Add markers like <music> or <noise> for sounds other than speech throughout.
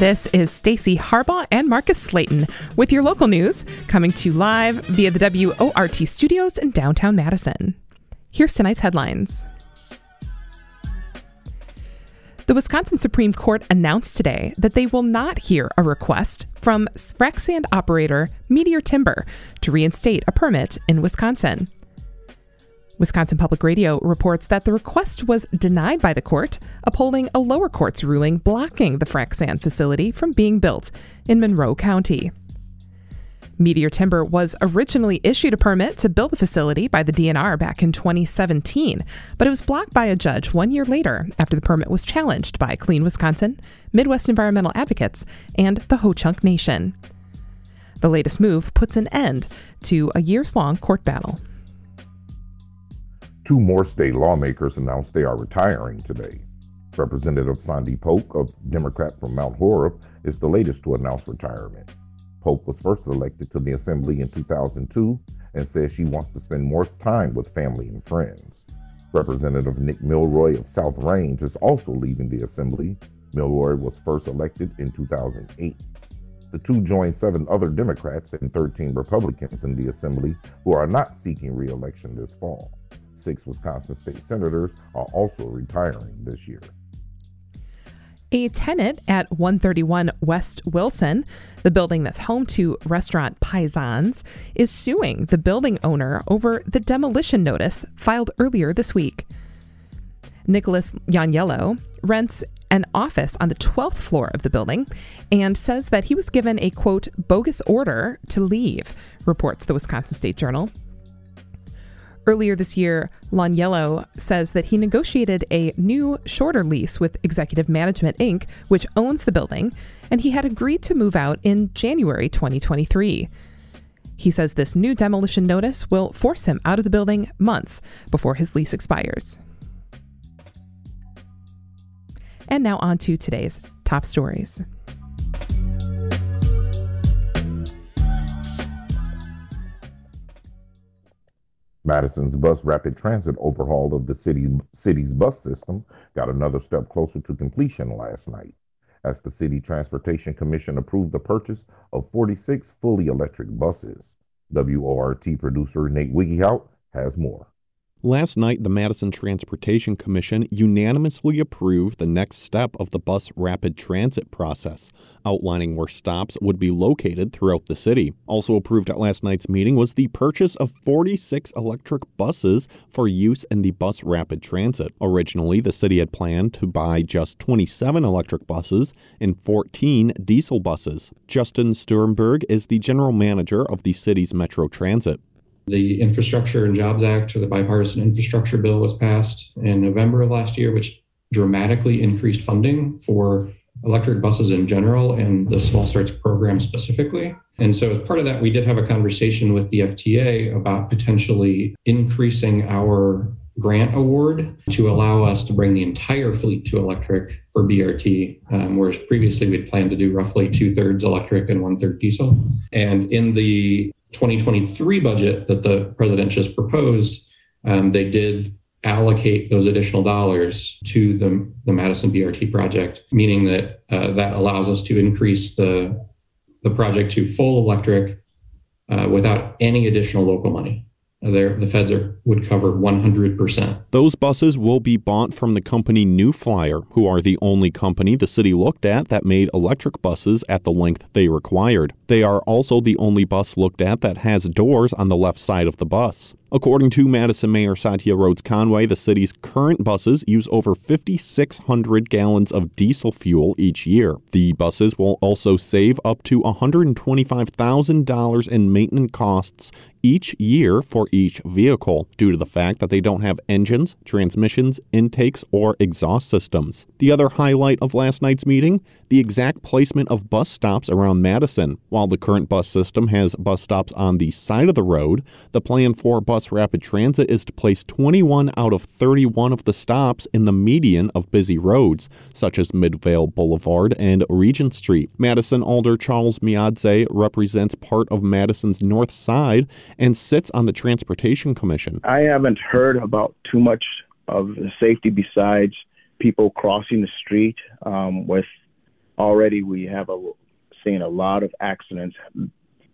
This is Stacy Harbaugh and Marcus Slayton with your local news coming to you live via the WORT studios in downtown Madison. Here's tonight's headlines. The Wisconsin Supreme Court announced today that they will not hear a request from frac sand operator Meteor Timber to reinstate a permit in Wisconsin. Wisconsin Public Radio reports that the request was denied by the court, upholding a lower court's ruling blocking the frac sand facility from being built in Monroe County. Meteor Timber was originally issued a permit to build the facility by the DNR back in 2017, but it was blocked by a judge one year later after the permit was challenged by Clean Wisconsin, Midwest Environmental Advocates, and the Ho Chunk Nation. The latest move puts an end to a years long court battle. Two more state lawmakers announced they are retiring today. Representative Sondy Pope, a Democrat from Mount Horeb, is the latest to announce retirement. Pope was first elected to the Assembly in 2002 and says she wants to spend more time with family and friends. Representative Nick Milroy of South Range is also leaving the Assembly. Milroy was first elected in 2008. The two join seven other Democrats and 13 Republicans in the Assembly who are not seeking re election this fall. Six Wisconsin state senators are also retiring this year. A tenant at 131 West Wilson, the building that's home to restaurant Paisans, is suing the building owner over the demolition notice filed earlier this week. Nicholas Yaniello rents an office on the 12th floor of the building and says that he was given a quote bogus order to leave, reports the Wisconsin State Journal. Earlier this year, Laniello says that he negotiated a new, shorter lease with Executive Management Inc., which owns the building, and he had agreed to move out in January 2023. He says this new demolition notice will force him out of the building months before his lease expires. And now on to today's top stories. Madison's bus rapid transit overhaul of the city, city's bus system got another step closer to completion last night as the City Transportation Commission approved the purchase of 46 fully electric buses. WORT producer Nate Wiggiehout has more. Last night, the Madison Transportation Commission unanimously approved the next step of the bus rapid transit process, outlining where stops would be located throughout the city. Also approved at last night's meeting was the purchase of 46 electric buses for use in the bus rapid transit. Originally, the city had planned to buy just 27 electric buses and 14 diesel buses. Justin Stuehrenberg is the general manager of the city's Metro Transit. The Infrastructure and Jobs Act, or the bipartisan infrastructure bill, was passed in November of last year, which dramatically increased funding for electric buses in general and the small starts program specifically. And so, as part of that, we did have a conversation with the FTA about potentially increasing our grant award to allow us to bring the entire fleet to electric for BRT, um, whereas previously we'd planned to do roughly two thirds electric and one third diesel. And in the 2023 budget that the president just proposed, um, they did allocate those additional dollars to the, the Madison BRT project, meaning that uh, that allows us to increase the, the project to full electric uh, without any additional local money the feds are, would cover 100%. Those buses will be bought from the company New Flyer, who are the only company the city looked at that made electric buses at the length they required. They are also the only bus looked at that has doors on the left side of the bus. According to Madison Mayor Satya Rhodes Conway, the city's current buses use over 5,600 gallons of diesel fuel each year. The buses will also save up to $125,000 in maintenance costs each year for each vehicle due to the fact that they don't have engines, transmissions, intakes, or exhaust systems. The other highlight of last night's meeting the exact placement of bus stops around Madison. While the current bus system has bus stops on the side of the road, the plan for bus rapid transit is to place 21 out of 31 of the stops in the median of busy roads, such as Midvale Boulevard and Regent Street. Madison Alder Charles Myadze represents part of Madison's north side and sits on the Transportation Commission. I haven't heard about too much of the safety besides people crossing the street um, with already we have a, seen a lot of accidents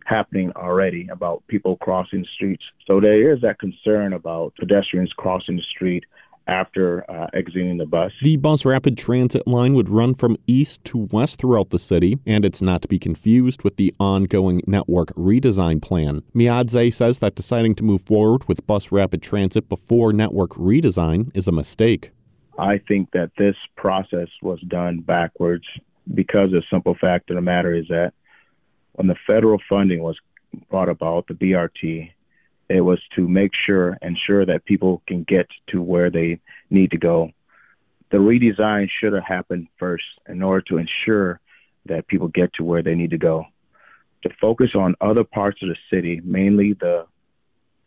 happening already about people crossing streets. So there is that concern about pedestrians crossing the street after uh, exiting the bus. The bus rapid transit line would run from east to west throughout the city, and it's not to be confused with the ongoing network redesign plan. Myadze says that deciding to move forward with bus rapid transit before network redesign is a mistake. I think that this process was done backwards because the simple fact of the matter is that when the federal funding was brought about, the BRT, it was to make sure, ensure that people can get to where they need to go. The redesign should have happened first in order to ensure that people get to where they need to go. To focus on other parts of the city, mainly the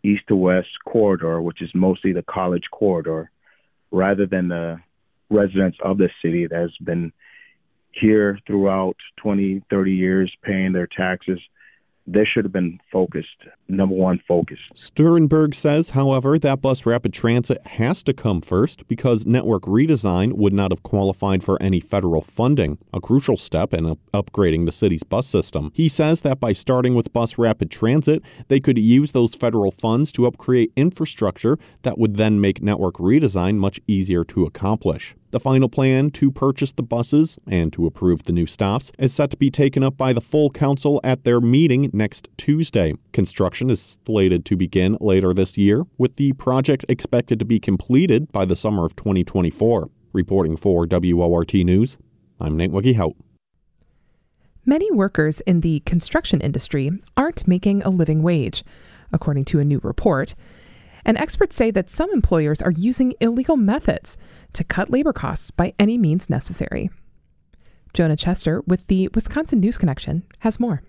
east to west corridor, which is mostly the college corridor, rather than the residents of the city that has been here throughout 20, 30 years paying their taxes this should have been focused, number one focus. Stuehrenberg says, however, that bus rapid transit has to come first because network redesign would not have qualified for any federal funding, a crucial step in upgrading the city's bus system. He says that by starting with bus rapid transit, they could use those federal funds to upgrade infrastructure that would then make network redesign much easier to accomplish. The final plan to purchase the buses and to approve the new stops is set to be taken up by the full council at their meeting next Tuesday. Construction is slated to begin later this year, with the project expected to be completed by the summer of 2024. Reporting for WORT News, I'm Nate Wiggy Many workers in the construction industry aren't making a living wage, according to a new report. And experts say that some employers are using illegal methods to cut labor costs by any means necessary. Jonah Chester with the Wisconsin News Connection has more.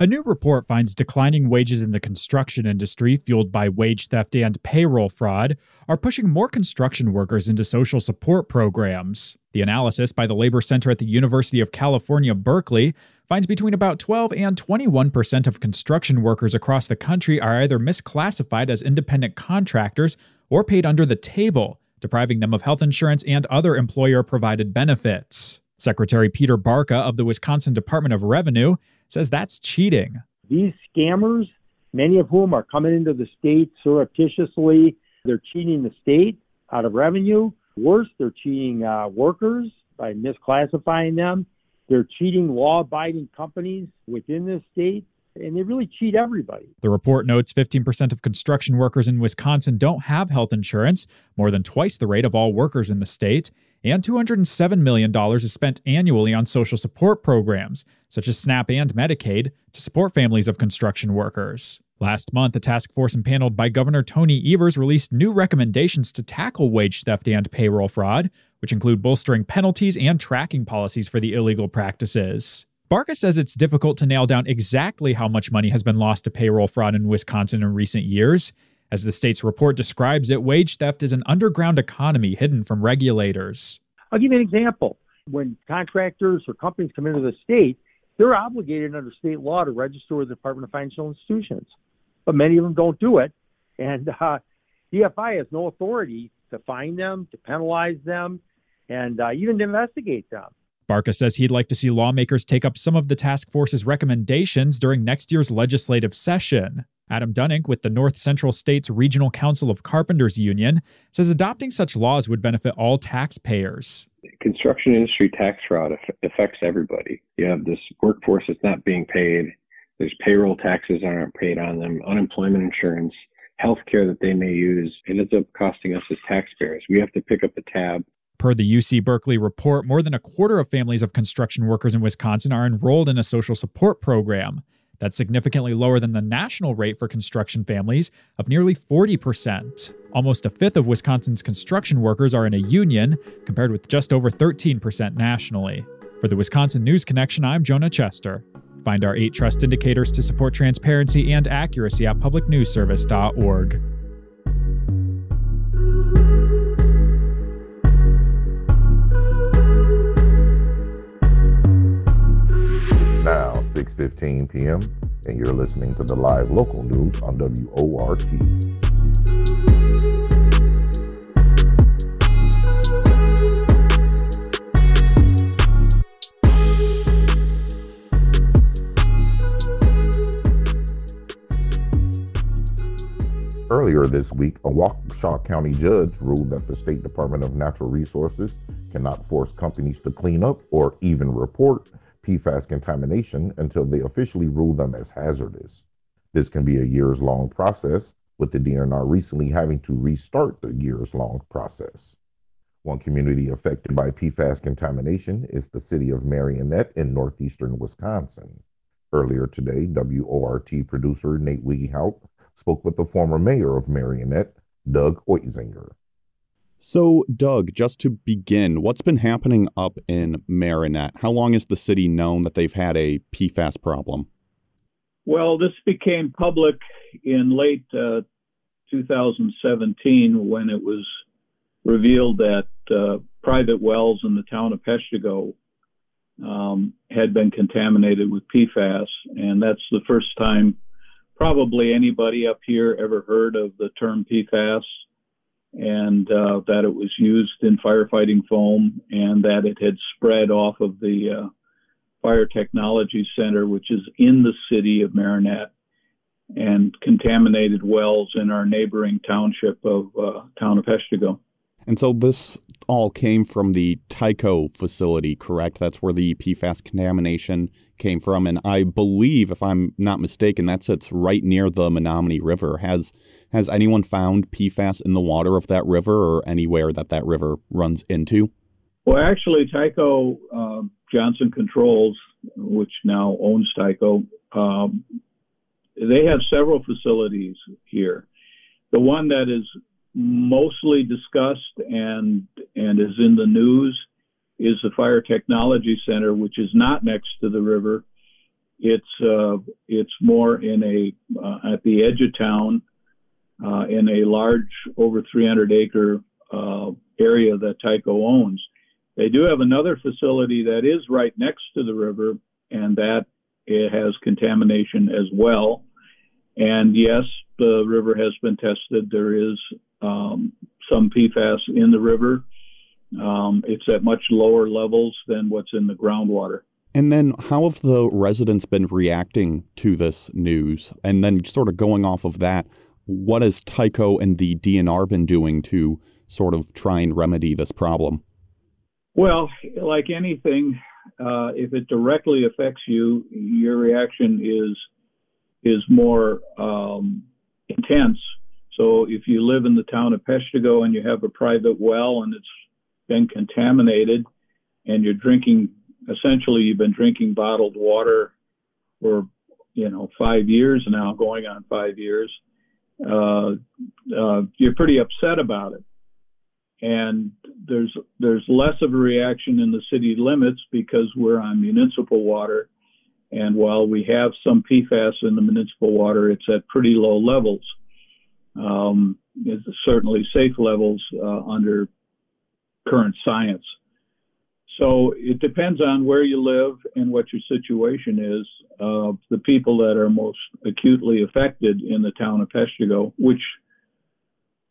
A new report finds declining wages in the construction industry, fueled by wage theft and payroll fraud, are pushing more construction workers into social support programs. The analysis by the Labor Center at the University of California, Berkeley, finds between about 12 and 21% of construction workers across the country are either misclassified as independent contractors or paid under the table, depriving them of health insurance and other employer provided benefits. Secretary Peter Barca of the Wisconsin Department of Revenue says that's cheating. These scammers, many of whom are coming into the state surreptitiously, they're cheating the state out of revenue. Worse, they're cheating uh, workers by misclassifying them. They're cheating law abiding companies within the state and they really cheat everybody. The report notes 15% of construction workers in Wisconsin don't have health insurance, more than twice the rate of all workers in the state, and $207 million is spent annually on social support programs, such as SNAP and Medicaid, to support families of construction workers. Last month, a task force impaneled by Governor Tony Evers released new recommendations to tackle wage theft and payroll fraud, which include bolstering penalties and tracking policies for the illegal practices. Barca says it's difficult to nail down exactly how much money has been lost to payroll fraud in Wisconsin in recent years. As the state's report describes it, wage theft is an underground economy hidden from regulators. I'll give you an example. When contractors or companies come into the state, they're obligated under state law to register with the Department of Financial Institutions, but many of them don't do it. And uh, DFI has no authority to fine them, to penalize them, and uh, even to investigate them. Barca says he'd like to see lawmakers take up some of the task force's recommendations during next year's legislative session. Adam Dunning with the North Central States Regional Council of Carpenters Union says adopting such laws would benefit all taxpayers. Construction industry tax fraud affects everybody. You have this workforce that's not being paid. There's payroll taxes that aren't paid on them, unemployment insurance, health care that they may use. It ends up costing us as taxpayers. We have to pick up the tab Per the UC Berkeley report, more than a quarter of families of construction workers in Wisconsin are enrolled in a social support program. That's significantly lower than the national rate for construction families of nearly 40%. Almost a fifth of Wisconsin's construction workers are in a union, compared with just over 13% nationally. For the Wisconsin News Connection, I'm Jonah Chester. Find our eight trust indicators to support transparency and accuracy at publicnewsservice.org. now 6:15 p.m. and you're listening to the live local news on WORT. Earlier this week, a Waukesha County judge ruled that the State Department of Natural Resources cannot force companies to clean up or even report PFAS contamination until they officially rule them as hazardous. This can be a years long process, with the DNR recently having to restart the years long process. One community affected by PFAS contamination is the city of Marinette in northeastern Wisconsin. Earlier today, WORT producer Nate Wiegehout spoke with the former mayor of Marinette, Doug Oitzinger. So, Doug, just to begin, what's been happening up in Marinette? How long has the city known that they've had a PFAS problem? Well, this became public in late uh, 2017 when it was revealed that uh, private wells in the town of Peshtigo um, had been contaminated with PFAS. And that's the first time probably anybody up here ever heard of the term PFAS and uh, that it was used in firefighting foam and that it had spread off of the uh, Fire Technology Center, which is in the city of Marinette, and contaminated wells in our neighboring township of uh, town of Peshtigo. And so this all came from the Tyco facility, correct? That's where the PFAS contamination came from. And I believe, if I'm not mistaken, that sits right near the Menominee River. Has has anyone found PFAS in the water of that river or anywhere that that river runs into? Well, actually, Tyco uh, Johnson Controls, which now owns Tyco, um, they have several facilities here. The one that is mostly discussed and and is in the news is the Fire Technology Center, which is not next to the river. It's uh, it's more in a uh, at the edge of town, uh, in a large over 300 acre uh, area that Tyco owns. They do have another facility that is right next to the river, and that it has contamination as well. And yes, the river has been tested. There is um, some PFAS in the river. Um, it's at much lower levels than what's in the groundwater. And then, how have the residents been reacting to this news? And then, sort of going off of that, what has Tyco and the DNR been doing to sort of try and remedy this problem? Well, like anything, uh, if it directly affects you, your reaction is is more um, intense. So if you live in the town of Peshtigo and you have a private well and it's been contaminated and you're drinking, essentially you've been drinking bottled water for, you know, five years now, going on five years, uh, uh, you're pretty upset about it. And there's there's less of a reaction in the city limits because we're on municipal water and while we have some PFAS in the municipal water, it's at pretty low levels. Um, certainly safe levels uh, under current science. So it depends on where you live and what your situation is. Uh, the people that are most acutely affected in the town of Peshtigo, which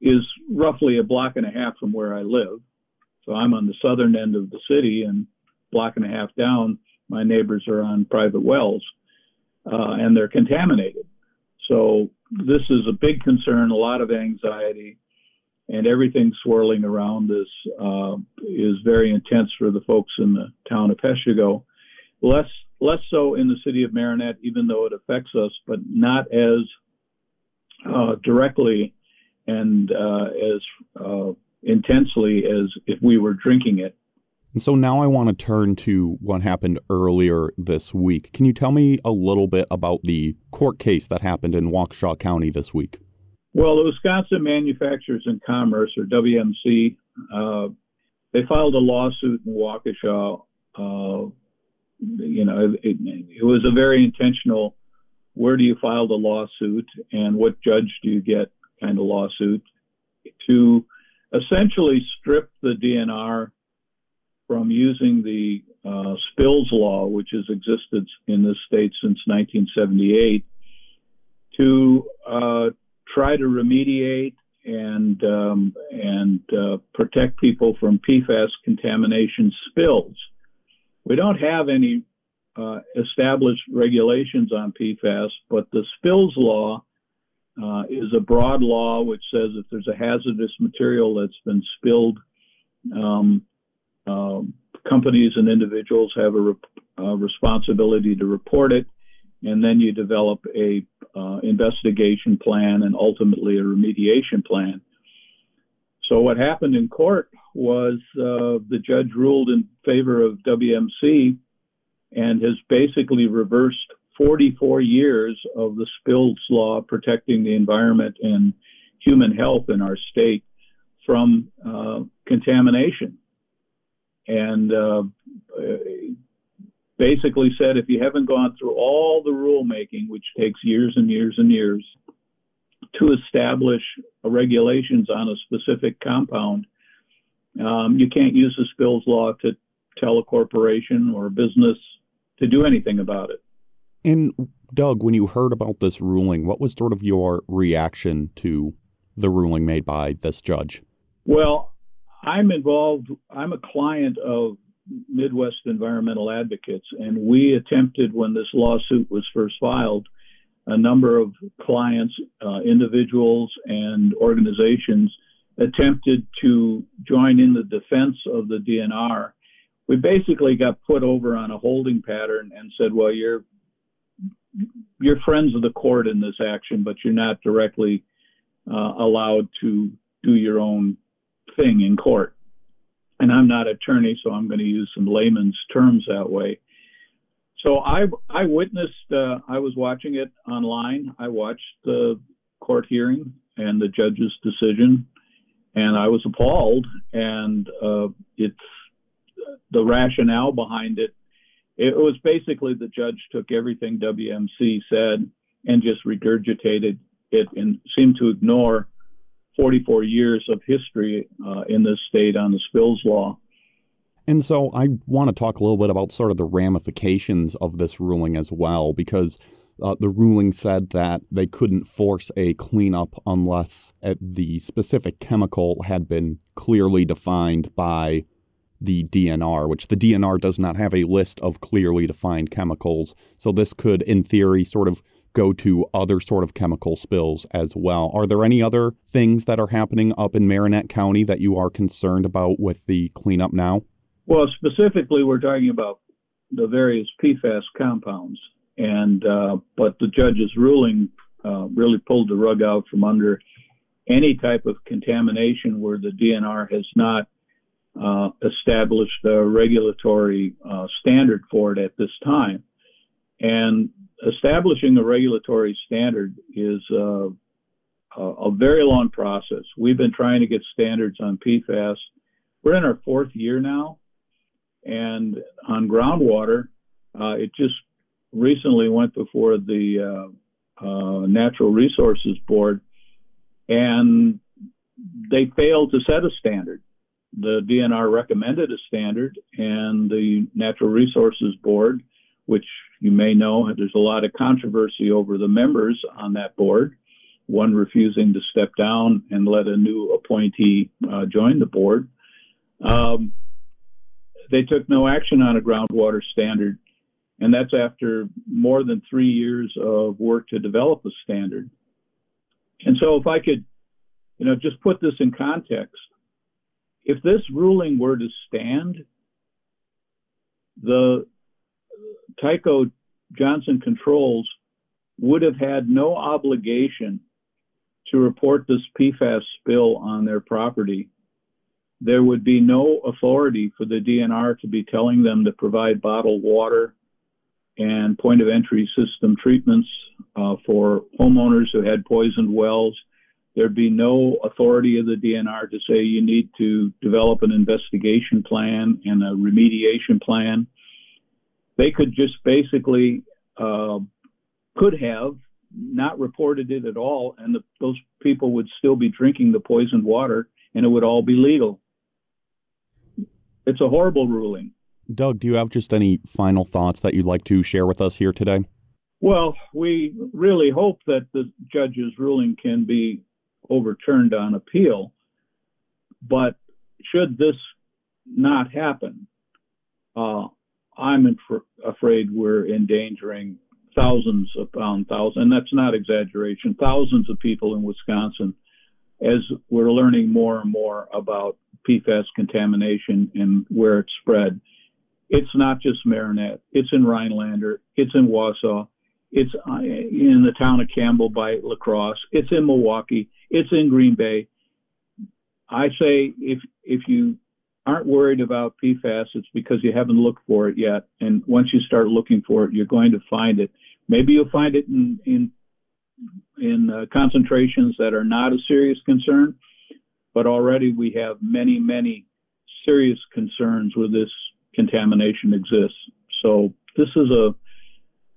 is roughly a block and a half from where I live. So I'm on the southern end of the city and block and a half down my neighbors are on private wells uh, and they're contaminated. So this is a big concern, a lot of anxiety, and everything swirling around this uh, is very intense for the folks in the town of Peshtigo. Less less so in the city of Marinette, even though it affects us, but not as uh, directly and uh, as uh, intensely as if we were drinking it. And so now I want to turn to what happened earlier this week. Can you tell me a little bit about the court case that happened in Waukesha County this week? Well, the Wisconsin Manufacturers and Commerce, or WMC, uh, they filed a lawsuit in Waukesha. Uh, you know, it, it, was a very intentional where do you file the lawsuit and what judge do you get kind of lawsuit to essentially strip the DNR from using the uh, spills law, which has existed in this state since 1978, to uh, try to remediate and um, and uh, protect people from PFAS contamination spills. We don't have any uh, established regulations on PFAS, but the spills law uh, is a broad law which says if there's a hazardous material that's been spilled, um, uh, companies and individuals have a, a, responsibility to report it, and then you develop a uh, investigation plan and ultimately a remediation plan. So what happened in court was uh, the judge ruled in favor of WMC and has basically reversed 44 years of the spills law protecting the environment and human health in our state from uh, contamination. And uh, basically said if you haven't gone through all the rulemaking, which takes years and years and years, to establish regulations on a specific compound, um, you can't use the spills law to tell a corporation or a business to do anything about it. And Doug, when you heard about this ruling, what was sort of your reaction to the ruling made by this judge? Well, I'm involved, I'm a client of Midwest Environmental Advocates, and we attempted when this lawsuit was first filed a number of clients, uh, individuals, and organizations attempted to join in the defense of the DNR. We basically got put over on a holding pattern and said, well, you're you're friends of the court in this action, but you're not directly uh, allowed to do your own thing in court. And I'm not attorney, so I'm going to use some layman's terms that way. So I I witnessed. Uh, I was watching it online. I watched the court hearing and the judge's decision, and I was appalled. And uh, it's the rationale behind it. It was basically the judge took everything WMC said and just regurgitated it and seemed to ignore 44 years of history uh, in this state on the spills law. And so I want to talk a little bit about sort of the ramifications of this ruling as well, because uh, the ruling said that they couldn't force a cleanup unless the specific chemical had been clearly defined by the DNR, which the DNR does not have a list of clearly defined chemicals. So this could, in theory, sort of go to other sort of chemical spills as well. Are there any other things that are happening up in Marinette County that you are concerned about with the cleanup now? Well, specifically, we're talking about the various PFAS compounds, and uh, but the judge's ruling uh, really pulled the rug out from under any type of contamination where the DNR has not uh, established a regulatory uh, standard for it at this time. And establishing a regulatory standard is uh, a very long process. We've been trying to get standards on PFAS. We're in our fourth year now, and on groundwater, uh, it just recently went before the uh, uh, Natural Resources Board, and they failed to set a standard. The DNR recommended a standard, and the Natural Resources Board, which you may know, there's a lot of controversy over the members on that board, one refusing to step down and let a new appointee uh, join the board. Um, they took no action on a groundwater standard, and that's after more than three years of work to develop a standard. And so, if I could, you know, just put this in context, if this ruling were to stand, the Tyco Johnson Controls would have had no obligation to report this PFAS spill on their property there would be no authority for the DNR to be telling them to provide bottled water and point of entry system treatments uh, for homeowners who had poisoned wells. There'd be no authority of the DNR to say you need to develop an investigation plan and a remediation plan. They could just basically uh, could have not reported it at all, and the, those people would still be drinking the poisoned water, and it would all be legal it's a horrible ruling. Doug, do you have just any final thoughts that you'd like to share with us here today? Well, we really hope that the judge's ruling can be overturned on appeal. But should this not happen, uh, I'm inf- afraid we're endangering thousands upon thousands, and that's not exaggeration, thousands of people in Wisconsin as we're learning more and more about PFAS contamination and where it's spread. It's not just Marinette, it's in Rhinelander, it's in Wausau, it's uh, in the town of Campbell by La Crosse, it's in Milwaukee, it's in Green Bay. I say if if you aren't worried about PFAS, it's because you haven't looked for it yet. And once you start looking for it, you're going to find it. Maybe you'll find it in in in uh, concentrations that are not a serious concern, but already we have many many serious concerns where this contamination exists. So this is a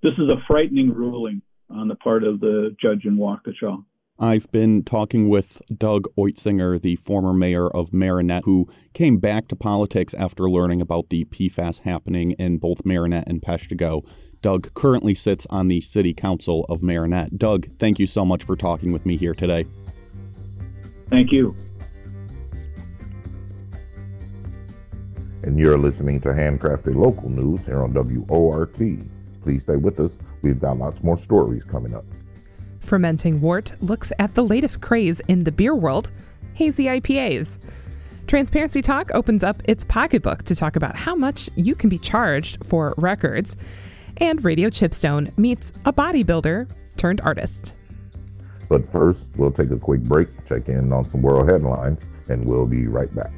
this is a frightening ruling on the part of the judge in Waukesha. I've been talking with Doug Oitzinger, the former mayor of Marinette, who came back to politics after learning about the PFAS happening in both Marinette and Peshtigo. Doug currently sits on the city council of Marinette. Doug, thank you so much for talking with me here today. Thank you. And you're listening to Handcrafted Local News here on WORT. Please stay with us. We've got lots more stories coming up. Fermenting Wort looks at the latest craze in the beer world hazy IPAs. Transparency Talk opens up its pocketbook to talk about how much you can be charged for records. And Radio Chipstone meets a bodybuilder turned artist. But first, we'll take a quick break, check in on some world headlines, and we'll be right back.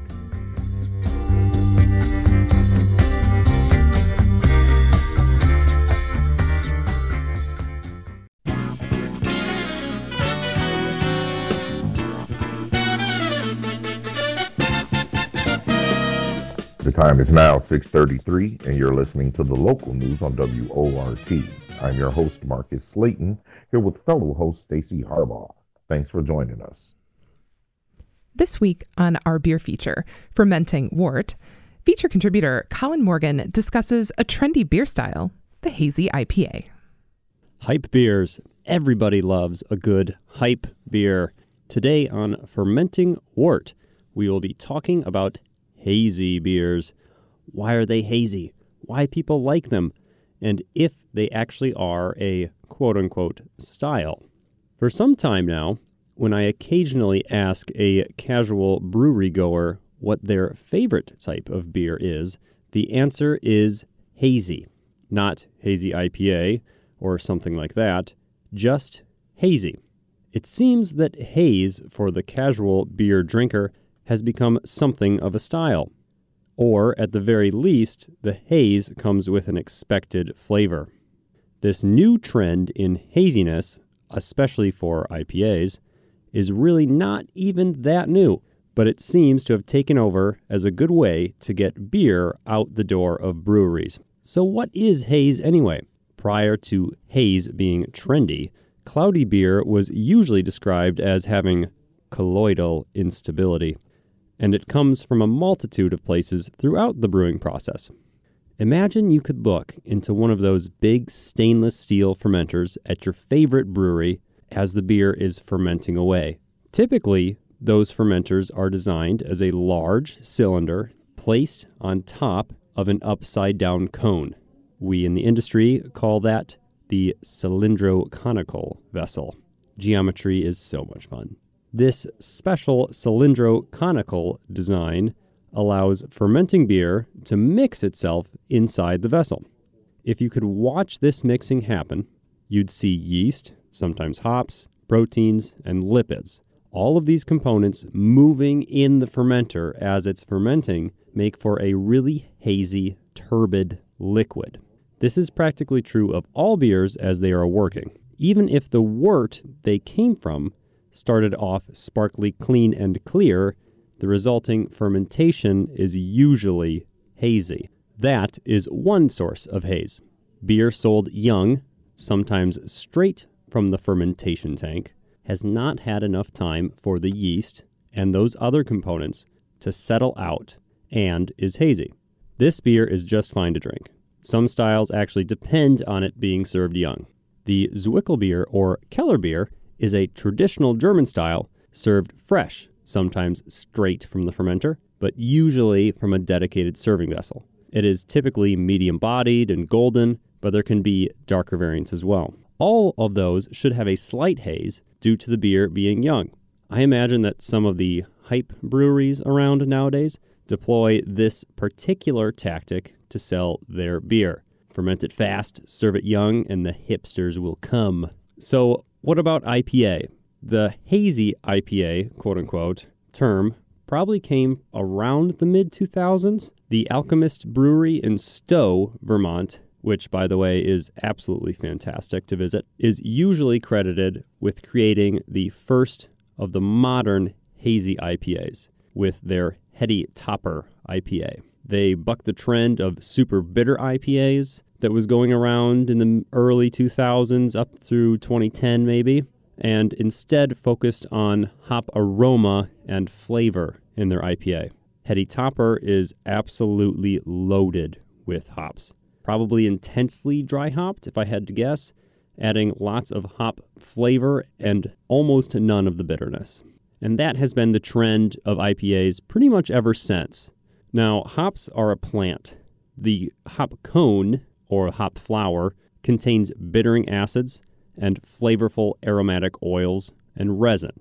Time is now 6:33 and you're listening to the local news on WORT. I'm your host Marcus Slayton here with fellow host Stacy Harbaugh. Thanks for joining us. This week on our beer feature, Fermenting Wort, feature contributor Colin Morgan discusses a trendy beer style, the hazy IPA. Hype beers. Everybody loves a good hype beer. Today on Fermenting Wort, we will be talking about hazy beers. Why are they hazy? Why people like them? And if they actually are a quote unquote style. For some time now, when I occasionally ask a casual brewery goer what their favorite type of beer is, the answer is hazy. Not hazy IPA or something like that, just hazy. It seems that haze for the casual beer drinker has become something of a style. Or, at the very least, the haze comes with an expected flavor. This new trend in haziness, especially for IPAs, is really not even that new, but it seems to have taken over as a good way to get beer out the door of breweries. So, what is haze anyway? Prior to haze being trendy, cloudy beer was usually described as having colloidal instability and it comes from a multitude of places throughout the brewing process. Imagine you could look into one of those big stainless steel fermenters at your favorite brewery as the beer is fermenting away. Typically, those fermenters are designed as a large cylinder placed on top of an upside down cone. We in the industry call that the cylindroconical vessel. Geometry is so much fun. This special cylindro-conical design allows fermenting beer to mix itself inside the vessel. If you could watch this mixing happen, you'd see yeast, sometimes hops, proteins, and lipids. All of these components moving in the fermenter as it's fermenting make for a really hazy, turbid liquid. This is practically true of all beers as they are working. Even if the wort they came from started off sparkly clean and clear, the resulting fermentation is usually hazy. That is one source of haze. Beer sold young, sometimes straight from the fermentation tank, has not had enough time for the yeast and those other components to settle out and is hazy. This beer is just fine to drink. Some styles actually depend on it being served young. The Zwickel beer or Keller beer is a traditional German style served fresh, sometimes straight from the fermenter, but usually from a dedicated serving vessel. It is typically medium bodied and golden, but there can be darker variants as well. All of those should have a slight haze due to the beer being young. I imagine that some of the hype breweries around nowadays deploy this particular tactic to sell their beer. Ferment it fast, serve it young, and the hipsters will come. So, what about IPA? The hazy IPA, quote unquote, term probably came around the mid 2000s. The Alchemist Brewery in Stowe, Vermont, which, by the way, is absolutely fantastic to visit, is usually credited with creating the first of the modern hazy IPAs with their Heady Topper IPA. They bucked the trend of super bitter IPAs that was going around in the early 2000s up through 2010, maybe, and instead focused on hop aroma and flavor in their IPA. Heady Topper is absolutely loaded with hops. Probably intensely dry hopped, if I had to guess, adding lots of hop flavor and almost none of the bitterness. And that has been the trend of IPAs pretty much ever since. Now, hops are a plant. The hop cone, or hop flower, contains bittering acids and flavorful aromatic oils and resin.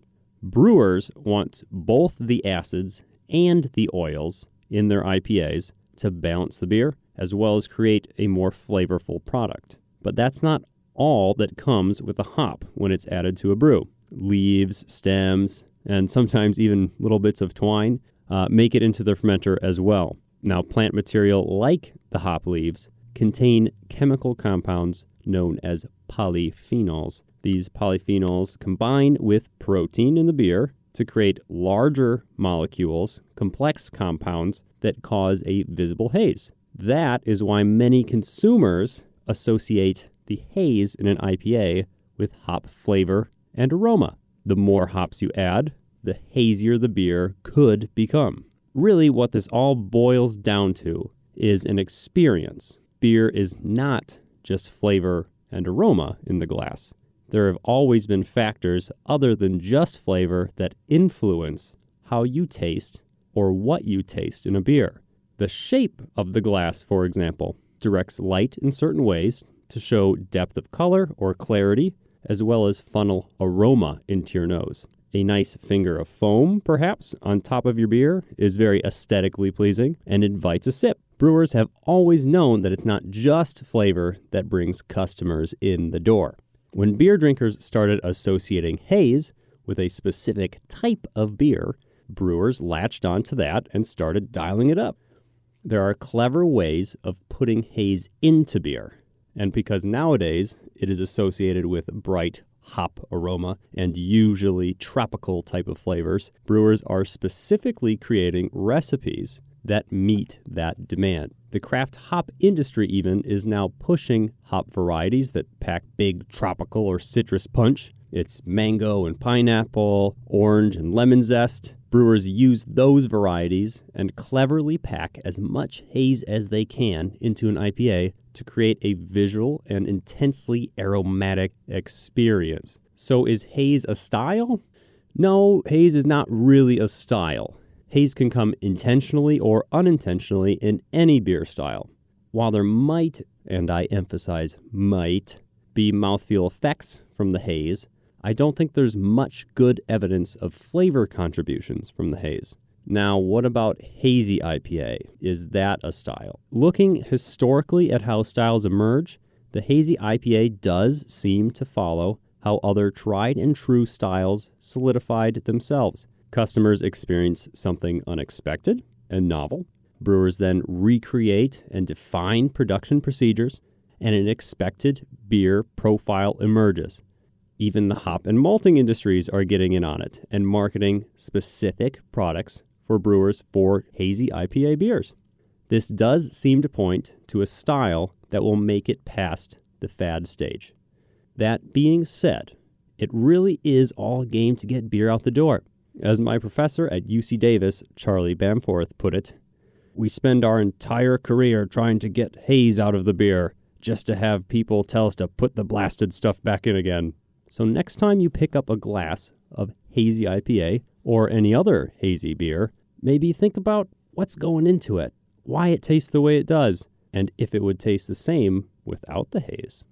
Brewers want both the acids and the oils in their IPAs to balance the beer as well as create a more flavorful product. But that's not all that comes with a hop when it's added to a brew. Leaves, stems, and sometimes even little bits of twine uh, make it into the fermenter as well. Now, plant material like the hop leaves contain chemical compounds known as polyphenols. These polyphenols combine with protein in the beer to create larger molecules, complex compounds that cause a visible haze. That is why many consumers associate the haze in an IPA with hop flavor and aroma. The more hops you add, the hazier the beer could become. Really, what this all boils down to is an experience. Beer is not just flavor and aroma in the glass. There have always been factors other than just flavor that influence how you taste or what you taste in a beer. The shape of the glass, for example, directs light in certain ways to show depth of color or clarity, as well as funnel aroma into your nose. A nice finger of foam, perhaps, on top of your beer is very aesthetically pleasing and invites a sip. Brewers have always known that it's not just flavor that brings customers in the door. When beer drinkers started associating haze with a specific type of beer, brewers latched onto that and started dialing it up. There are clever ways of putting haze into beer, and because nowadays it is associated with bright hop aroma and usually tropical type of flavors, brewers are specifically creating recipes that meet that demand. The craft hop industry, even, is now pushing hop varieties that pack big tropical or citrus punch. It's mango and pineapple, orange and lemon zest. Brewers use those varieties and cleverly pack as much haze as they can into an IPA to create a visual and intensely aromatic experience. So, is haze a style? No, haze is not really a style. Haze can come intentionally or unintentionally in any beer style. While there might, and I emphasize might, be mouthfeel effects from the haze, I don't think there's much good evidence of flavor contributions from the haze. Now, what about hazy IPA? Is that a style? Looking historically at how styles emerge, the hazy IPA does seem to follow how other tried and true styles solidified themselves. Customers experience something unexpected and novel. Brewers then recreate and define production procedures, and an expected beer profile emerges. Even the hop and malting industries are getting in on it and marketing specific products for brewers for hazy IPA beers. This does seem to point to a style that will make it past the fad stage. That being said, it really is all game to get beer out the door. As my professor at UC Davis, Charlie Bamforth, put it, we spend our entire career trying to get haze out of the beer just to have people tell us to put the blasted stuff back in again. So next time you pick up a glass of hazy IPA or any other hazy beer, maybe think about what's going into it. why it tastes the way it does, and if it would taste the same without the haze.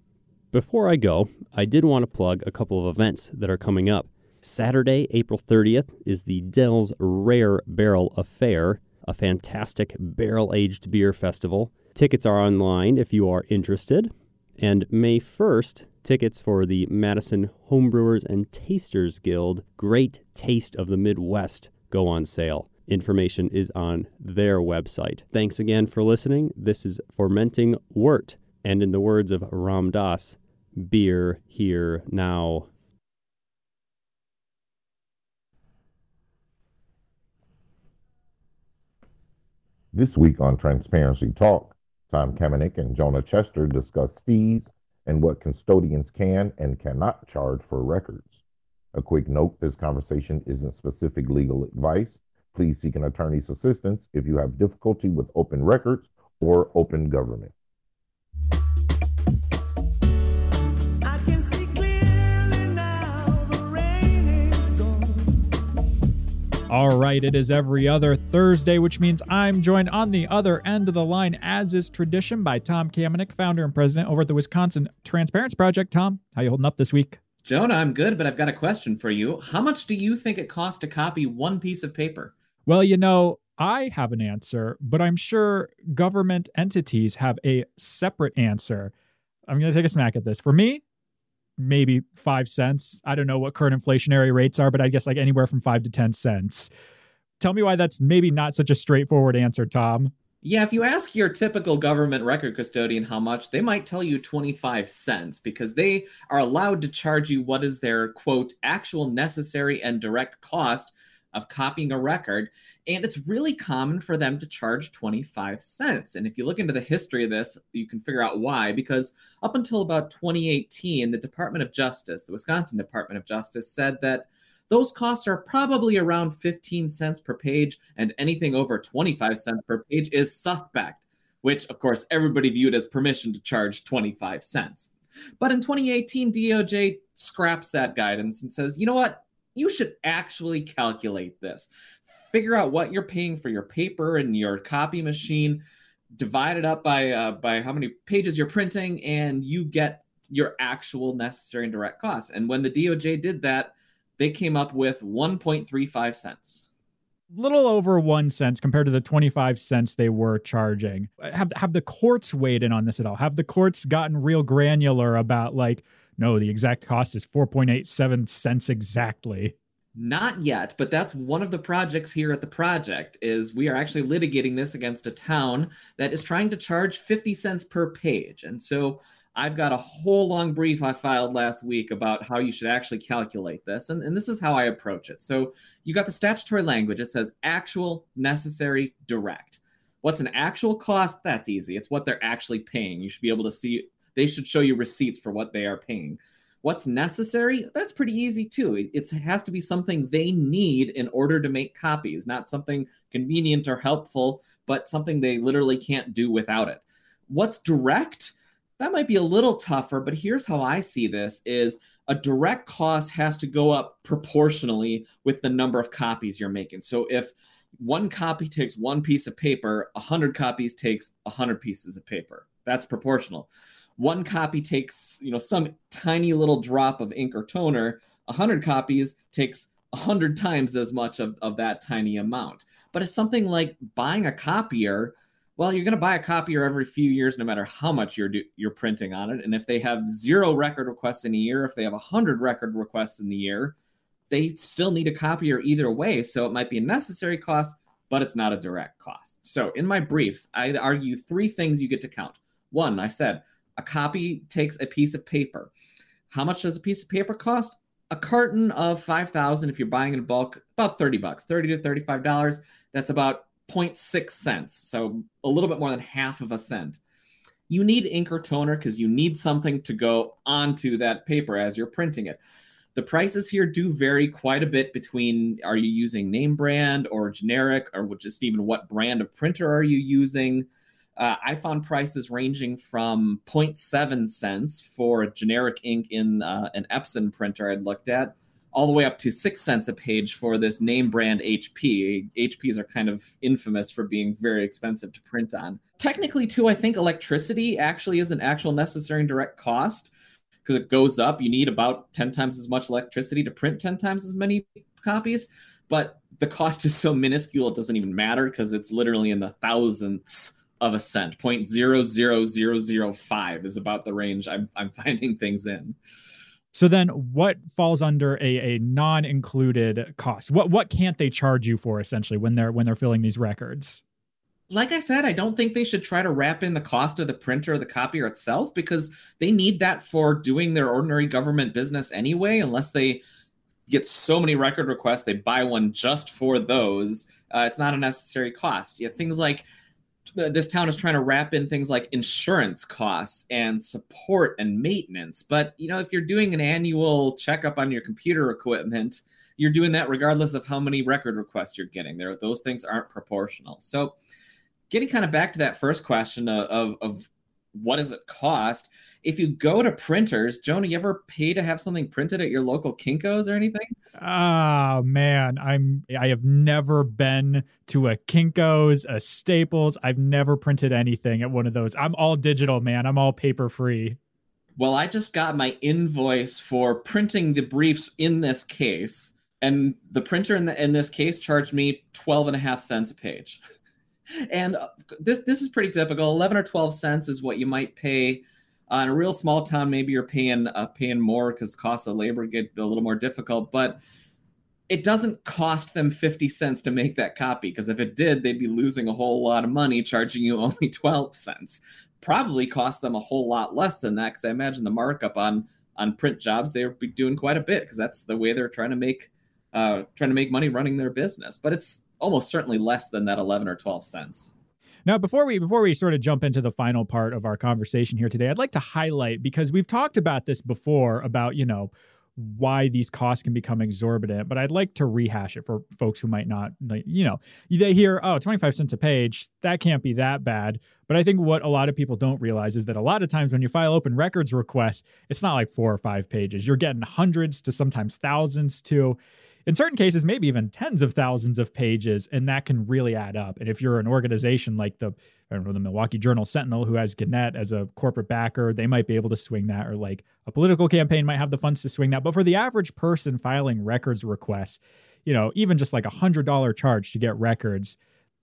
Before I go, I did want to plug a couple of events that are coming up. Saturday, April 30th, is the Dell's Rare Barrel Affair, a fantastic barrel aged beer festival. Tickets are online if you are interested. And May 1st, tickets for the Madison Homebrewers and Tasters Guild Great Taste of the Midwest go on sale. Information is on their website. Thanks again for listening. This is Fermenting Wort. And in the words of Ram Dass, beer here now. This week on Transparency Talk, Tom Kamenick and Jonah Chester discuss fees and what custodians can and cannot charge for records. A quick note this conversation isn't specific legal advice. Please seek an attorney's assistance if you have difficulty with open records or open government. All right, it is every other Thursday, which means I'm joined on the other end of the line, as is tradition, by Tom Kamenick, founder and president over at the Wisconsin Transparency Project. Tom, how you holding up this week? Jonah, I'm good, but I've got a question for you. How much do you think it costs to copy one piece of paper? Well, you know, I have an answer, but I'm sure government entities have a separate answer. I'm going to take a smack at this. For me, maybe five cents. I don't know what current inflationary rates are, but I guess like anywhere from five to 10 cents. Tell me why that's maybe not such a straightforward answer, Tom. Yeah, if you ask your typical government record custodian how much, they might tell you 25 cents because they are allowed to charge you what is their quote actual necessary and direct cost of copying a record. And it's really common for them to charge 25 cents. And if you look into the history of this, you can figure out why. Because up until about 2018, the Department of Justice, the Wisconsin Department of Justice, said that those costs are probably around 15 cents per page, and anything over 25 cents per page is suspect, which, of course, everybody viewed as permission to charge 25 cents. But in 2018, DOJ scraps that guidance and says, you know what? You should actually calculate this. Figure out what you're paying for your paper and your copy machine, divide it up by uh, by how many pages you're printing, and you get your actual necessary and direct costs. And when the DOJ did that, they came up with 1.35 cents. Little over one cent compared to the 25 cents they were charging. Have have the courts weighed in on this at all? Have the courts gotten real granular about like no, the exact cost is 4.87 cents exactly. Not yet, but that's one of the projects here at the project is we are actually litigating this against a town that is trying to charge 50 cents per page. And so I've got a whole long brief I filed last week about how you should actually calculate this. And, and this is how I approach it. So you got the statutory language. It says actual, necessary, direct. What's an actual cost? That's easy. It's what they're actually paying. You should be able to see they should show you receipts for what they are paying. What's necessary? That's pretty easy too. It has to be something they need in order to make copies, not something convenient or helpful, but something they literally can't do without it. What's direct? That might be a little tougher, but here's how I see this is a direct cost has to go up proportionally with the number of copies you're making. So if one copy takes one piece of paper, 100 copies takes 100 pieces of paper. That's proportional one copy takes you know some tiny little drop of ink or toner. 100 copies takes 100 times as much of, of that tiny amount. But it's something like buying a copier well you're going to buy a copier every few years no matter how much you're do, you're printing on it. And if they have zero record requests in a year if they have 100 record requests in the year they still need a copier either way. So it might be a necessary cost but it's not a direct cost. So in my briefs i argue three things you get to count. One i said a copy takes a piece of paper. How much does a piece of paper cost? A carton of 5,000 if you're buying in bulk, about 30 bucks, 30 to 35 dollars. That's about 0.6 cents, so a little bit more than half of a cent. You need ink or toner because you need something to go onto that paper as you're printing it. The prices here do vary quite a bit between are you using name brand or generic, or just even what brand of printer are you using? Uh, I found prices ranging from 0.7 cents for generic ink in uh, an Epson printer I'd looked at, all the way up to six cents a page for this name brand HP. HPs are kind of infamous for being very expensive to print on. Technically, too, I think electricity actually is an actual necessary and direct cost because it goes up. You need about 10 times as much electricity to print 10 times as many copies. But the cost is so minuscule, it doesn't even matter because it's literally in the thousandths of a cent. Point zero zero zero zero five is about the range I'm, I'm <laughs> finding things in. So then what falls under a, a non-included cost? What what can't they charge you for essentially when they're when they're filling these records? Like I said, I don't think they should try to wrap in the cost of the printer or the copier itself because they need that for doing their ordinary government business anyway, unless they get so many record requests they buy one just for those. Uh, it's not a necessary cost. Yeah, things like this town is trying to wrap in things like insurance costs and support and maintenance. But you know, if you're doing an annual checkup on your computer equipment, you're doing that regardless of how many record requests you're getting. There, those things aren't proportional. So, getting kind of back to that first question of, of, of what does it cost? if you go to printers, Jonah, you ever pay to have something printed at your local Kinkos or anything? Oh man, I'm I have never been to a Kinkos, a Staples. I've never printed anything at one of those. I'm all digital, man. I'm all paper free. Well, I just got my invoice for printing the briefs in this case, and the printer in, the, in this case charged me 12 and a half cents a page. <laughs> and uh, this this is pretty typical. 11 or 12 cents is what you might pay uh, in a real small town, maybe you're paying uh, paying more because costs of labor get a little more difficult. But it doesn't cost them 50 cents to make that copy because if it did, they'd be losing a whole lot of money charging you <laughs> only 12 cents. Probably cost them a whole lot less than that because I imagine the markup on on print jobs they would be doing quite a bit because that's the way they're trying to make uh, trying to make money running their business. But it's almost certainly less than that 11 or 12 cents. Now, before we before we sort of jump into the final part of our conversation here today, I'd like to highlight because we've talked about this before about you know why these costs can become exorbitant, but I'd like to rehash it for folks who might not, like, you know, they hear, oh, 25 cents a page, that can't be that bad. But I think what a lot of people don't realize is that a lot of times when you file open records requests, it's not like four or five pages. You're getting hundreds to sometimes thousands to in certain cases, maybe even tens of thousands of pages, and that can really add up. And if you're an organization like the, I don't know, the Milwaukee Journal Sentinel, who has Gannett as a corporate backer, they might be able to swing that, or like a political campaign might have the funds to swing that. But for the average person filing records requests, you know, even just like a hundred dollar charge to get records,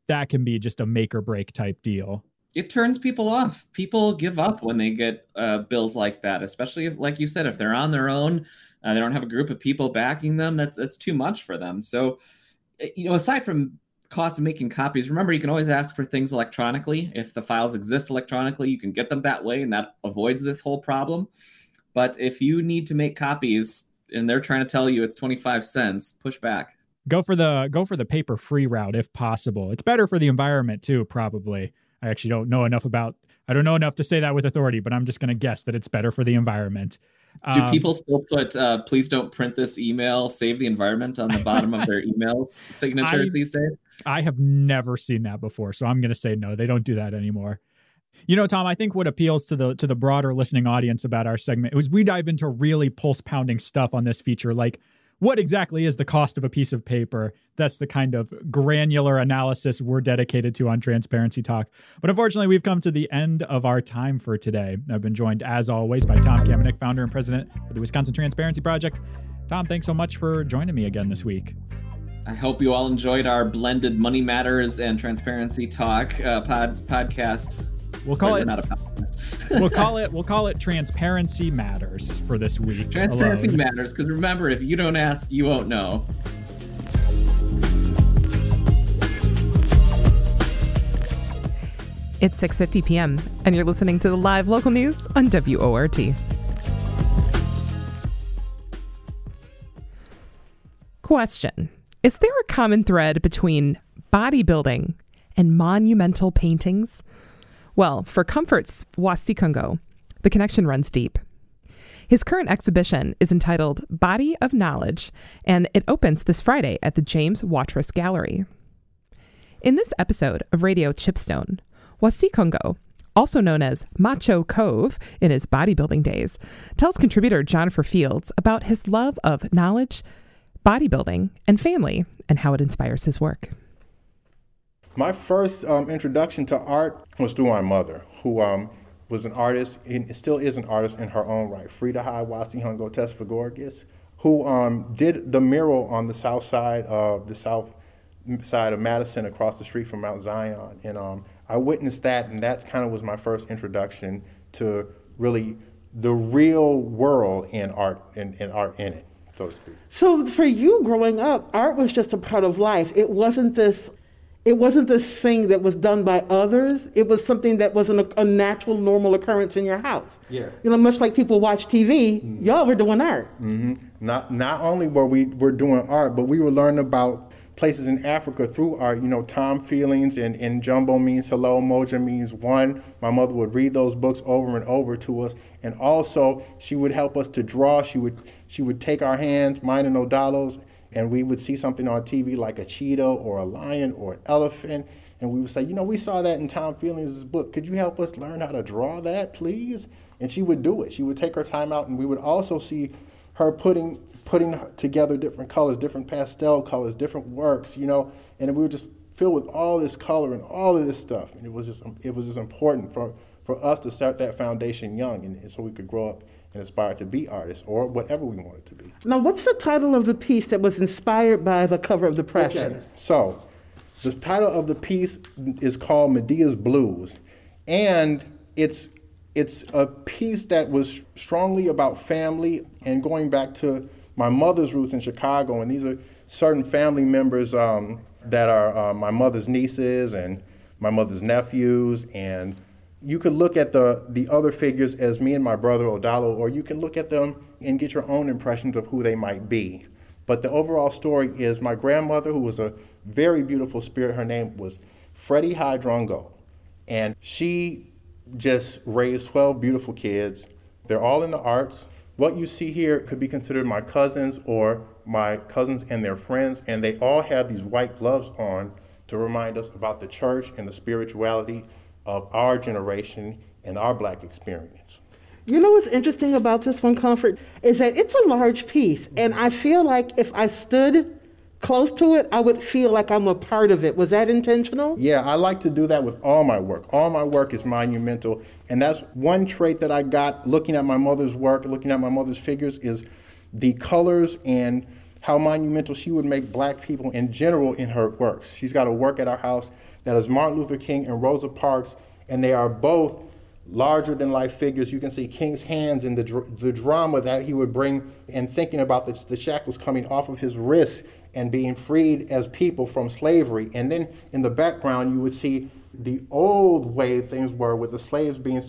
that can be just a make or break type deal it turns people off. People give up when they get uh, bills like that, especially if, like you said, if they're on their own, uh, they don't have a group of people backing them. That's that's too much for them. So, eh, you know, aside from cost of making copies, remember you can always ask for things electronically. If the files exist electronically, you can get them that way, and that avoids this whole problem. But if you need to make copies and they're trying to tell you it's 25 cents, push back. Go for the go for the paper free route if possible. It's better for the environment too, probably. I actually don't know enough about I don't know enough to say that with authority, but I'm just going to guess that it's better for the environment. Do um, people still put uh, "Please don't print this email, save the environment" on the bottom of their <laughs> emails signatures I, these days? I have never seen that before, so I'm going to say no. They don't do that anymore. You know, Tom, I think what appeals to the to the broader listening audience about our segment is we dive into really pulse pounding stuff on this feature, like what exactly is the cost of a piece of paper? That's the kind of granular analysis we're dedicated to on Transparency Talk. But unfortunately, we've come to the end of our time for today. I've been joined, as always, by Tom Kamenick, founder and president of the Wisconsin Transparency Project. Tom, thanks so much for joining me again this week. I hope you all enjoyed our blended Money Matters and Transparency Talk uh, pod podcast We'll call it. Not a <laughs> we'll call it. We'll call it transparency matters for this week. Transparency alone. matters because remember, if you don't ask, you won't know. It's 6:50 p.m. and you're listening to the live local news on WORT. Question: Is there a common thread between bodybuilding and monumental paintings? Well, for Comfort's Wasikhongo, the connection runs deep. His current exhibition is entitled Body of Knowledge, and it opens this Friday at the James Watrous Gallery. In this episode of Radio Chipstone, Wasikhongo, also known as Macho Cove in his bodybuilding days, tells contributor Jennifer Fields about his love of knowledge, bodybuilding, and family, and how it inspires his work. My first um, introduction to art was through my mother, who um, was an artist and still is an artist in her own right. Freida High Wasikhongo Tesfagiorgis, who um, did the mural on the south side of the south side of Madison across the street from Mount Zion. And um, I witnessed that, and that kind of was my first introduction to really the real world in art and, and art in it, so. So for you growing up, art was just a part of life. It wasn't this it wasn't this thing that was done by others. It was something that was an, a natural, normal occurrence in your house. Yeah. You know, much like people watch TV, mm-hmm. y'all were doing art. Mm-hmm. Not not only were we were doing art, but we were learning about places in Africa through art. You know, Tom Feelings and, and Jambo means hello, Moja means one. My mother would read those books over and over to us, and also she would help us to draw. She would she would take our hands, mine and Odalo's, and we would see something on TV like a cheetah or a lion or an elephant, and we would say, you know, we saw that in Tom Feelings' book. Could you help us learn how to draw that, please? And she would do it. She would take her time out, and we would also see her putting putting together different colors, different pastel colors, different works, you know, and we were just filled with all this color and all of this stuff, and it was just it was just important for for us to start that foundation young, and, and so we could grow up and aspire to be artists or whatever we wanted to be. Now, what's the title of the piece that was inspired by the cover of Depression? Okay. So, the title of the piece is called Medea's Blues, and it's it's a piece that was strongly about family and going back to my mother's roots in Chicago, and these are certain family members um, that are uh, my mother's nieces and my mother's nephews and you could look at the, the other figures as me and my brother Odalo, or you can look at them and get your own impressions of who they might be. But the overall story is my grandmother, who was a very beautiful spirit, her name was Freddie Hydrongo. And she just raised 12 beautiful kids. They're all in the arts. What you see here could be considered my cousins or my cousins and their friends, and they all have these white gloves on to remind us about the church and the spirituality of our generation and our black experience. You know what's interesting about this one, Comfort, is that it's a large piece, and I feel like if I stood close to it, I would feel like I'm a part of it. Was that intentional? Yeah, I like to do that with all my work. All my work is monumental, and that's one trait that I got looking at my mother's work, looking at my mother's figures, is the colors and how monumental she would make black people in general in her works. She's got a work at our house that is Martin Luther King and Rosa Parks, and they are both larger than life figures. You can see King's hands and the, dr- the drama that he would bring and thinking about the, the shackles coming off of his wrists and being freed as people from slavery. And then in the background, you would see the old way things were with the slaves being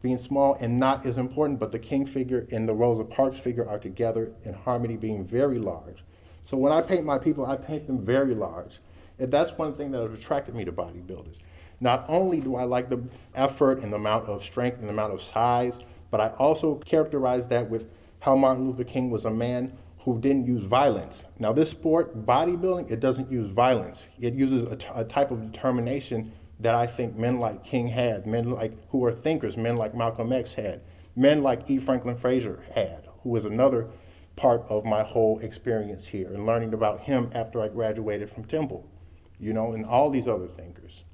being small and not as important, but the King figure and the Rosa Parks figure are together in harmony, being very large. So when I paint my people, I paint them very large. And that's one thing that attracted me to bodybuilders. Not only do I like the effort and the amount of strength and the amount of size, but I also characterize that with how Martin Luther King was a man who didn't use violence. Now, this sport, bodybuilding, it doesn't use violence. It uses a, t- a type of determination that I think men like King had, men like who are thinkers, men like Malcolm X had, men like E. Franklin Frazier had, who is another part of my whole experience here and learning about him after I graduated from Temple you know, and all these other thinkers.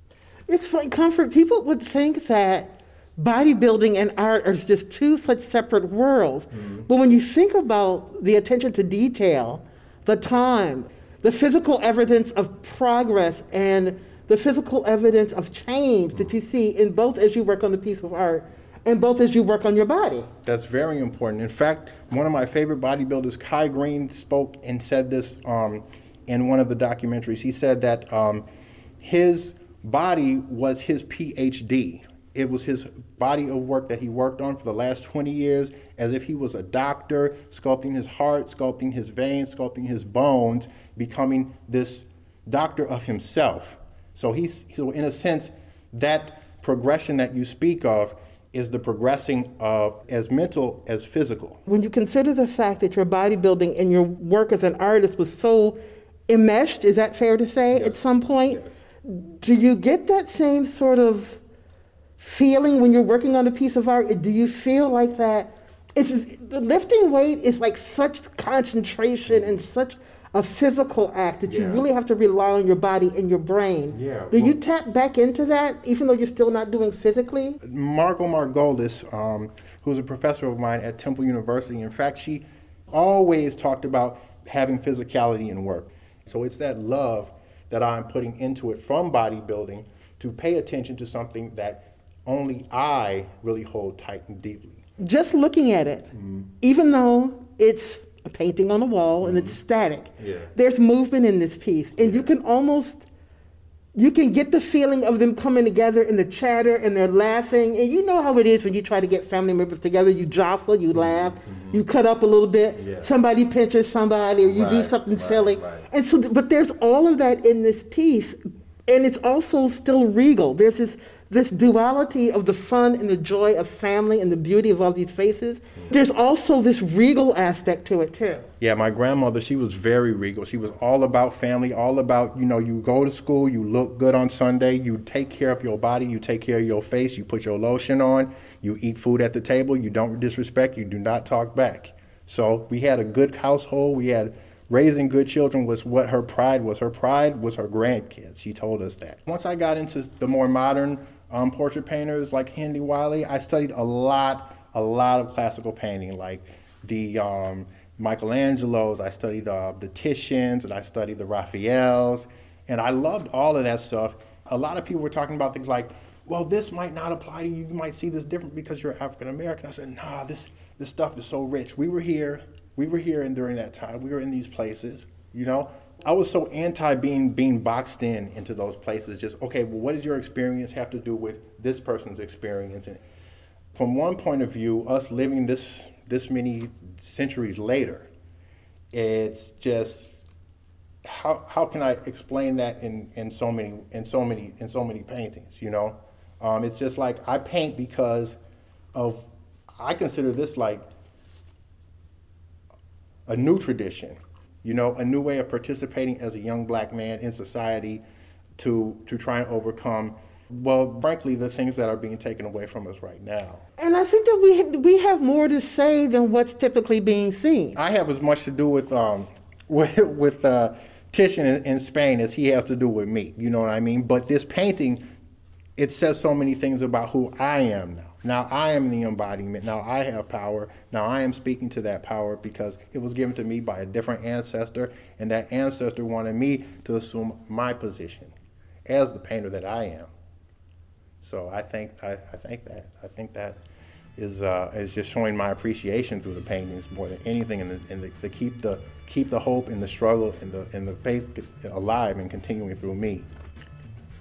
It's like comfort. People would think that bodybuilding and art are just two such separate worlds. Mm-hmm. But when you think about the attention to detail, the time, the physical evidence of progress, and the physical evidence of change mm-hmm. that you see in both as you work on the piece of art and both as you work on your body. That's very important. In fact, one of my favorite bodybuilders, Kai Greene, spoke and said this. Um, in one of the documentaries. He said that um, his body was his PhD. It was his body of work that he worked on for the last 20 years, as if he was a doctor, sculpting his heart, sculpting his veins, sculpting his bones, becoming this doctor of himself. So he's so in a sense, that progression that you speak of is the progressing of as mental as physical. When you consider the fact that your bodybuilding and your work as an artist was so enmeshed, is that fair to say, yes. at some point? Yes. Do you get that same sort of feeling when you're working on a piece of art? Do you feel like that? It's the lifting weight is like such concentration and such a physical act that you really have to rely on your body and your brain. Yeah, Do you tap back into that even though you're still not doing physically? Margo Margolis, um, who's a professor of mine at Temple University, in fact, she always talked about having physicality in work. So it's that love that I'm putting into it from bodybuilding to pay attention to something that only I really hold tight and deeply. Just looking at it, mm-hmm. even though it's a painting on a wall and it's mm-hmm. static, Yeah. there's movement in this piece. And you can almost you can get the feeling of them coming together in the chatter and they're laughing. And you know how it is when you try to get family members together. You jostle, you mm-hmm. laugh, you cut up a little bit. Yeah. Somebody pinches somebody, or you do something right, silly. right. And so, but there's all of that in this piece, and it's also still regal. There's this this duality of the fun and the joy of family and the beauty of all these faces. There's also this regal aspect to it too. Yeah, my grandmother, she was very regal. She was all about family, all about, you know, you go to school, you look good on Sunday, you take care of your body, you take care of your face, you put your lotion on, you eat food at the table, you don't disrespect, you do not talk back. So we had a good household. We had raising good children was what her pride was. Her pride was her grandkids. She told us that. Once I got into the more modern um, portrait painters like Henry Wiley, I studied a lot, a lot of classical painting, like the um, Michelangelos. I studied uh, the Titians, and I studied the Raphaels, and I loved all of that stuff. A lot of people were talking about things like, "Well, this might not apply to you. You might see this different because you're African American." I said, "Nah, this this stuff is so rich. We were here. We were here, and during that time, we were in these places. You know." I was so anti being being boxed in into those places. Just okay, well, what does your experience have to do with this person's experience? And from one point of view, us living this this many centuries later, it's just how how can I explain that in, in so many in so many in so many paintings? You know, um, it's just like I paint because of I consider this like a new tradition, you know, a new way of participating as a young black man in society to to try and overcome well, frankly, the things that are being taken away from us right now. And I think that we we have more to say than what's typically being seen. I have as much to do with um <laughs> with with uh, Titian in, in Spain as he has to do with me. You know what I mean? But this painting, it says so many things about who I am now. Now I am the embodiment. Now I have power. Now I am speaking to that power because it was given to me by a different ancestor, and that ancestor wanted me to assume my position as the painter that I am. So I think I, I think that I think that is uh, is just showing my appreciation through the paintings more than anything, and the, the keep the keep the hope and the struggle and the and the faith alive and continuing through me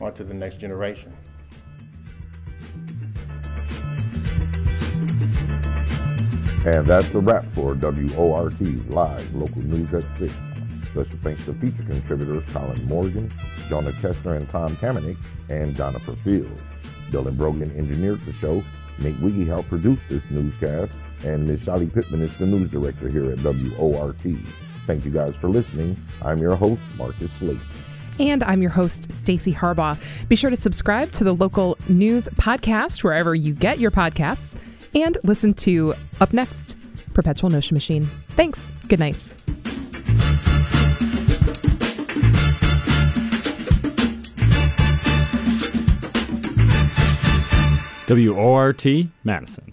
onto the next generation. And that's a wrap for WORT's live local news at 6. Special thanks to feature contributors Colin Morgan, Jonah Chestner and Tom Kamenick, and Jennifer Fields. Dylan Brogan engineered the show. Nate Wiggy helped produce this newscast, and Ms. Shali Pittman is the news director here at WORT. Thank you guys for listening. I'm your host, Marcus Slate. And I'm your host, Stacy Harbaugh. Be sure to subscribe to the local news podcast wherever you get your podcasts and listen to Up Next, Perpetual Notion Machine. Thanks. Good night. WORT Madison.